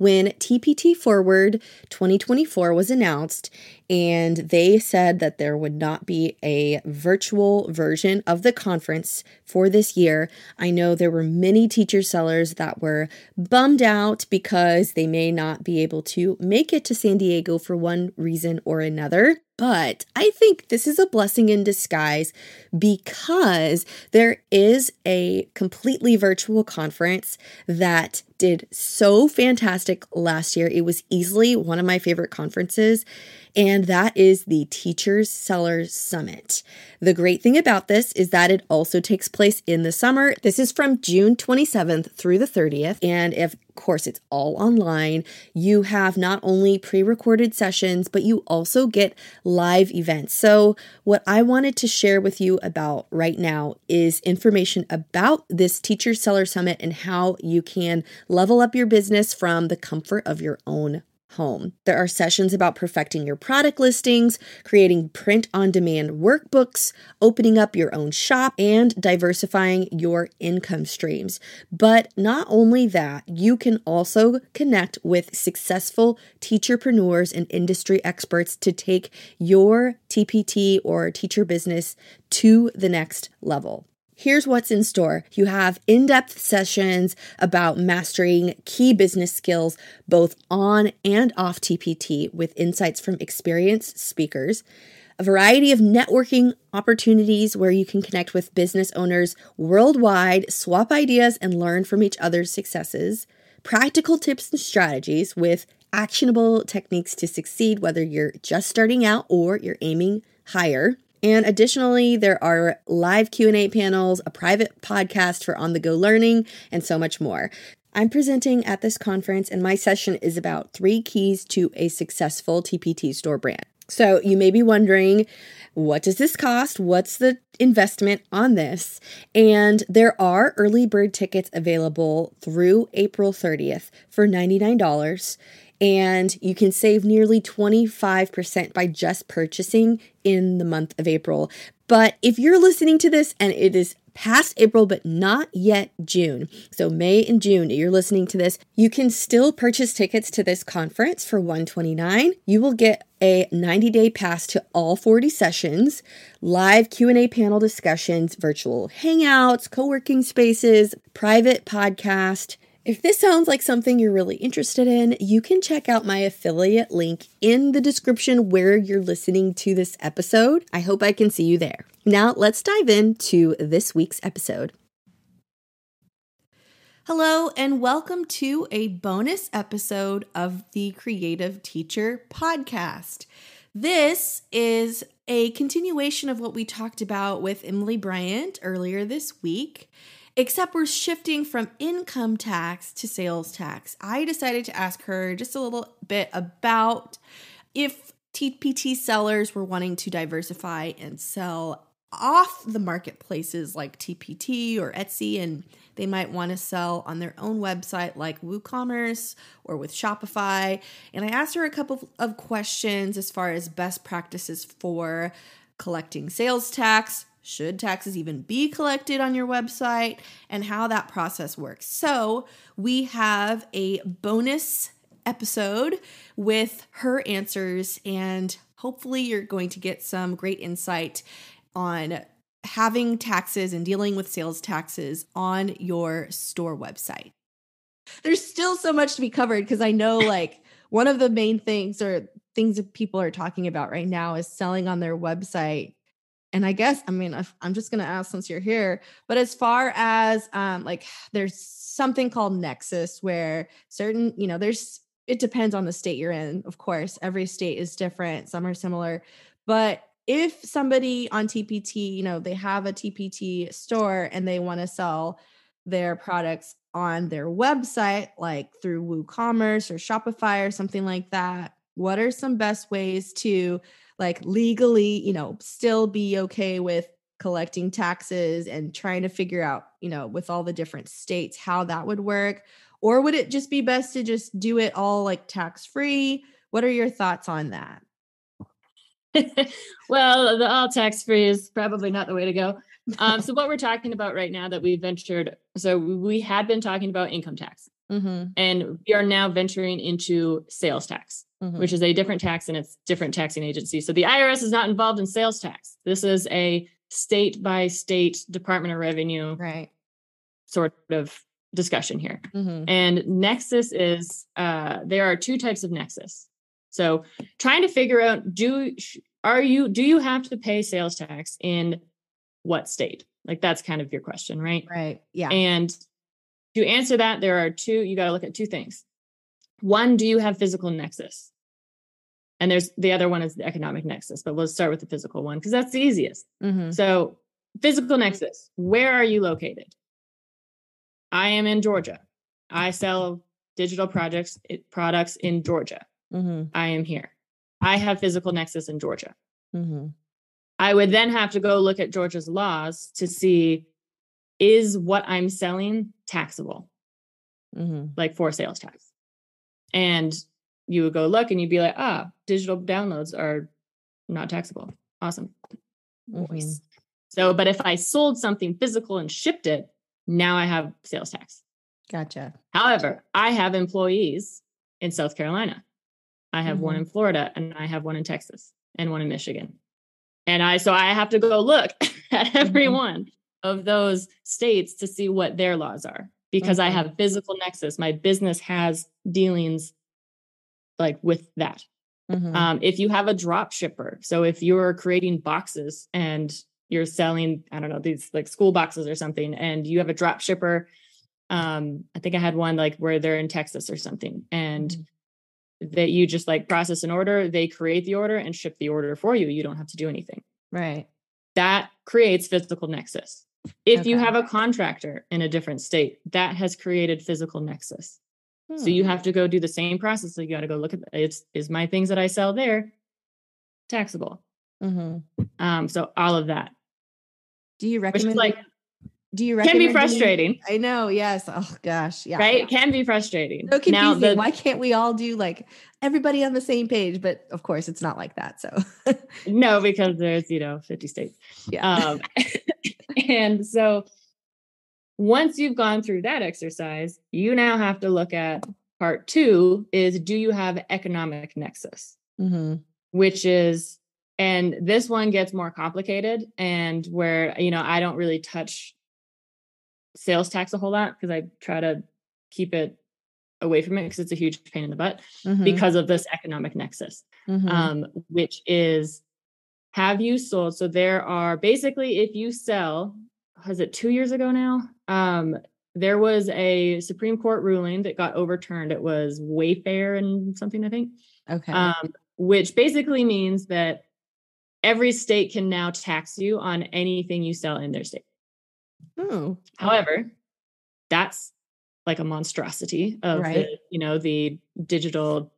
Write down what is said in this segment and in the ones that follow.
when TPT Forward 2024 was announced, and they said that there would not be a virtual version of the conference for this year. I know there were many teacher sellers that were bummed out because they may not be able to make it to San Diego for one reason or another. But I think this is a blessing in disguise because there is a completely virtual conference that did so fantastic last year. It was easily one of my favorite conferences and that is the Teachers Sellers Summit. The great thing about this is that it also takes place in the summer. This is from June 27th through the 30th, and if of course it's all online, you have not only pre-recorded sessions, but you also get live events. So, what I wanted to share with you about right now is information about this Teacher Seller Summit and how you can level up your business from the comfort of your own home. There are sessions about perfecting your product listings, creating print on demand workbooks, opening up your own shop, and diversifying your income streams. But not only that, you can also connect with successful teacherpreneurs and industry experts to take your TPT or teacher business to the next level. Here's what's in store. You have in depth sessions about mastering key business skills, both on and off TPT, with insights from experienced speakers. A variety of networking opportunities where you can connect with business owners worldwide, swap ideas, and learn from each other's successes. Practical tips and strategies with actionable techniques to succeed, whether you're just starting out or you're aiming higher. And additionally, there are live Q&A panels, a private podcast for on-the-go learning, and so much more. I'm presenting at this conference and my session is about 3 keys to a successful TPT store brand. So, you may be wondering, what does this cost? What's the investment on this? And there are early bird tickets available through April 30th for $99 and you can save nearly 25% by just purchasing in the month of April. But if you're listening to this and it is past April but not yet June, so May and June, you're listening to this, you can still purchase tickets to this conference for 129. You will get a 90-day pass to all 40 sessions, live Q&A panel discussions, virtual hangouts, co-working spaces, private podcast, if this sounds like something you're really interested in, you can check out my affiliate link in the description where you're listening to this episode. I hope I can see you there. Now, let's dive into this week's episode. Hello, and welcome to a bonus episode of the Creative Teacher Podcast. This is a continuation of what we talked about with Emily Bryant earlier this week except we're shifting from income tax to sales tax. I decided to ask her just a little bit about if TPT sellers were wanting to diversify and sell off the marketplaces like TPT or Etsy, and they might want to sell on their own website like WooCommerce or with Shopify. And I asked her a couple of questions as far as best practices for collecting sales tax, should taxes even be collected on your website, and how that process works. So, we have a bonus episode with her answers, and hopefully, you're going to get some great insight on having taxes and dealing with sales taxes on your store website. There's still so much to be covered because I know, like, one of the main things or things that people are talking about right now is selling on their website and I guess I mean I'm just to ask since you're here, but as far as um like there's something called nexus where certain, you know, there's it depends on the state you're in. Of course, every state is different, some are similar, but if somebody on TPT, you know, they have a TPT store and they want to sell their products on their website like through WooCommerce or Shopify or something like that, what are some best ways to like legally, you know, still be okay with collecting taxes and trying to figure out, you know, with all the different states how that would work? Or would it just be best to just do it all like tax free? What are your thoughts on that? well, the all tax free is probably not the way to go. Um, so, what we're talking about right now that we ventured, so we had been talking about income tax. Mm-hmm. And we are now venturing into sales tax, Mm-hmm. which is a different tax and it's different taxing agency. So the IRS is not involved in sales tax. This is a state by state Department of Revenue right. sort of discussion here. Mm-hmm. And nexus is uh, there are two types of nexus. So trying to figure out do are you do you have to pay sales tax in what state? Like that's kind of your question, right? Right. Yeah. And to answer that, there are two, you got to look at two things. One, do you have physical nexus? And there's the other one is the economic nexus, but we'll start with the physical one because that's the easiest. mm-hmm. So, physical nexus, where are you located? I am in Georgia. I sell digital projects it- products in Georgia. Mm-hmm. I am here. I have physical nexus in Georgia. Mm-hmm. I would then have to go look at Georgia's laws to see is what I'm selling taxable, Mm-hmm. like for sales tax. And you would go look and you'd be like, ah, digital downloads are not taxable. Awesome. Voice. So, but if I sold something physical and shipped it, now I have sales tax. Gotcha. However, I have employees in South Carolina. I have one in Florida and I have one in Texas and one in Michigan. And I so I have to go look at every Mhm. one of those states to see what their laws are because I have physical nexus. My business has dealings like with that. Mm-hmm. Um, if you have a drop shipper, so if you're creating boxes and you're selling, I don't know, these like school boxes or something, and you have a drop shipper, um, I think I had one like where they're in Texas or something, and that you just like process an order, they create the order and ship the order for you. You don't have to do anything. right. That creates physical nexus. If you have a contractor in a different state, that has created physical nexus. So Hmm. you have to go do the same process. So you got to go look at it's is my things that I sell there taxable. Mhm. Um, so all of that, Do you recommend? like do you can be doing- frustrating, I know. Yes. Oh gosh. Yeah. right? Can be frustrating. So confusing. Now the Why can't we all do like everybody on the same page? But of course, it's not like that. So no, because there's you know 50 states. yeah. Um, and so once you've gone through that exercise, you now have to look at part two is do you have economic nexus? mm-hmm. which is and this one gets more complicated and where you know I don't really touch sales tax a whole lot because I try to keep it away from it because it's a huge pain in the butt Mm-hmm. because of this economic nexus Mhm. um which is have you sold so there are basically if you sell was it 2 years ago now um there was a Supreme Court ruling that got overturned. It was Wayfair and something, I think okay. um, which basically means that every state can now tax you on anything you sell in their state. Oh, However, that's like a monstrosity of Right. the, you know the digital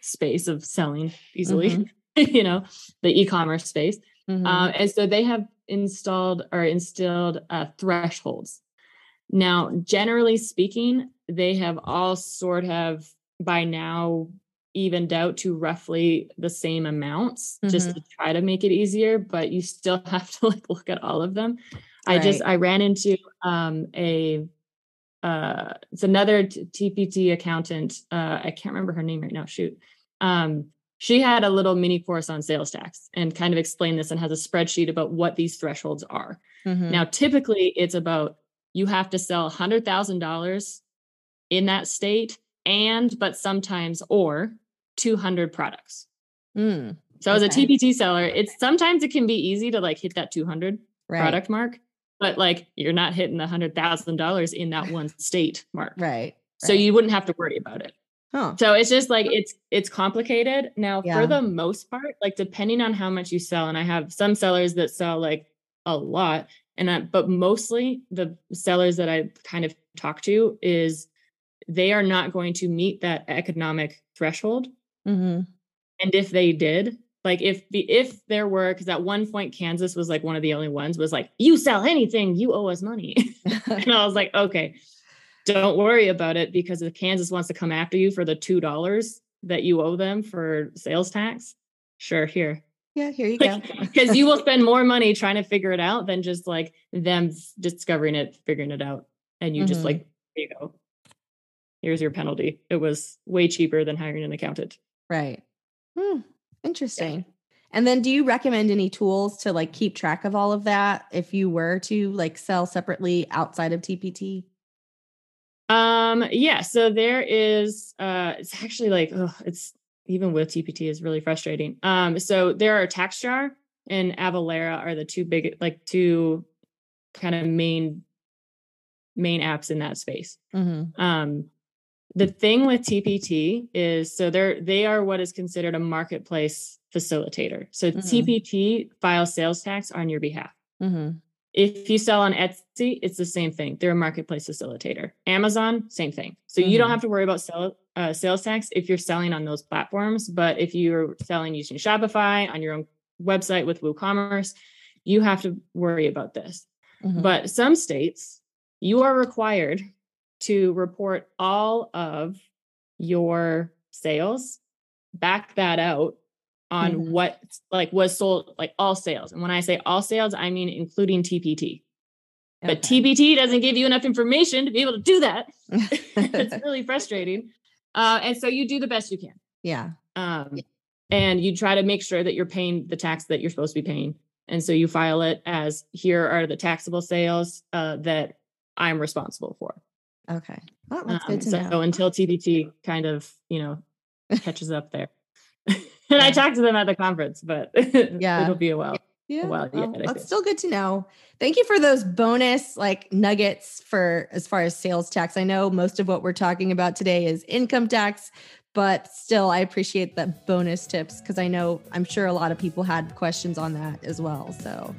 space of selling easily, Mhm. you know the e-commerce space, Mhm. um, and so they have installed or instilled uh, thresholds. Now, generally speaking, they have all sort of by now evened out to roughly the same amounts just to try to make it easier, but you still have to like look at all of them. I just I ran into um a uh it's another TPT accountant. Uh I can't remember her name right now. Shoot. Um she had a little mini course on sales tax and kind of explained this and has a spreadsheet about what these thresholds are. Mhm. Now, typically it's about you have to sell $100,000 in that state and, but sometimes, or 200 products. Mm, So as a TPT seller, it's sometimes it can be easy to like hit that 200 right. product mark, but like you're not hitting the $100,000 in that one state mark. Right. So right. you wouldn't have to worry about it. Huh. So it's just like it's it's complicated. Now Yeah. for the most part, like depending on how much you sell, and I have some sellers that sell like a lot, and I, but mostly the sellers that I kind of talk to is they are not going to meet that economic threshold. hmm And if they did, like if the if there were, because at one point Kansas was like one of the only ones was like, you sell anything, you owe us money. and I was like, okay, don't worry about it because if Kansas wants to come after you for the two dollars that you owe them for sales tax, sure, here. yeah. Here you go. Because you will spend more money trying to figure it out than just like them discovering it, figuring it out, and you just Mhm. like, here you go. here's your penalty. It was way cheaper than hiring an accountant. Right. Hmm. Interesting. Yeah. And then do you recommend any tools to like keep track of all of that if you were to like sell separately outside of TPT? Um yeah, so there is uh it's actually like ugh, it's even with TPT is really frustrating. Um so there are TaxJar and Avalara are the two big like two kind of main main apps in that space. Mm-hmm. Um the thing with TPT is so they're they are what is considered a marketplace facilitator. So mm-hmm. TPT files sales tax on your behalf. Mm-hmm. If you sell on Etsy, it's the same thing. They're a marketplace facilitator. Amazon, same thing. So mm-hmm. you don't mm-hmm. have to worry about sell, uh, sales tax if you're selling on those platforms. But if you're selling using Shopify on your own website with WooCommerce, you have to worry about this. Mm-hmm. But some states, you are required to report all of your sales, back that out on mm-hmm. what like was sold, like all sales. And when I say all sales, I mean including TPT. Okay. But TPT doesn't give you enough information to be able to do that. it's really frustrating. Uh, and so you do the best you can. Yeah. Um, yeah. And you try to make sure that you're paying the tax that you're supposed to be paying. And so you file it as here are the taxable sales uh, that I'm responsible for. Okay. Well, that's um, good to so, know. So until TPT kind of, you know, catches up there. and yeah. I talked to them at the conference, but yeah, it'll be a while. Yeah, well, well that's still good to know. Thank you for those bonus like nuggets for as far as sales tax. I know most of what we're talking about today is income tax, but still, I appreciate the bonus tips because I know I'm sure a lot of people had questions on that as well. So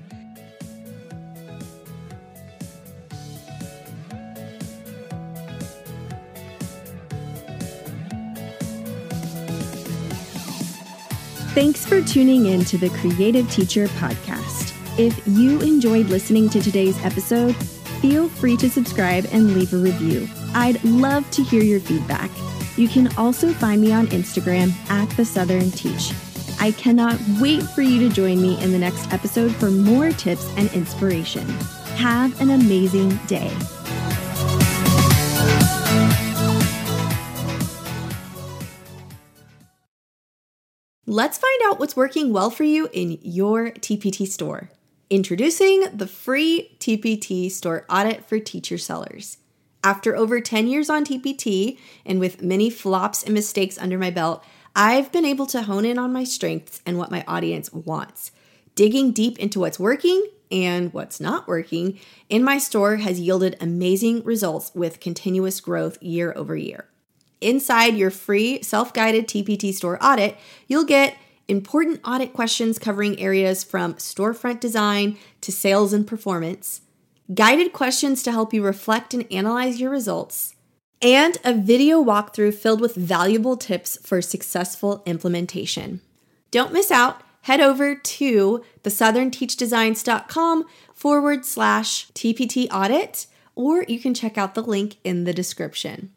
Thanks for tuning in to the Creative Teacher Podcast. If you enjoyed listening to today's episode, feel free to subscribe and leave a review. I'd love to hear your feedback. You can also find me on Instagram at The Southern Teach. I cannot wait for you to join me in the next episode for more tips and inspiration. Have an amazing day. Let's find out what's working well for you in your TPT store. Introducing the free TPT store audit for teacher sellers. After over 10 years on TPT and with many flops and mistakes under my belt, I've been able to hone in on my strengths and what my audience wants. Digging deep into what's working and what's not working in my store has yielded amazing results with continuous growth year over year. Inside your free self guided TPT store audit, you'll get important audit questions covering areas from storefront design to sales and performance, guided questions to help you reflect and analyze your results, and a video walkthrough filled with valuable tips for successful implementation. Don't miss out. Head over to thesouthernteachdesigns.com forward slash TPT audit, or you can check out the link in the description.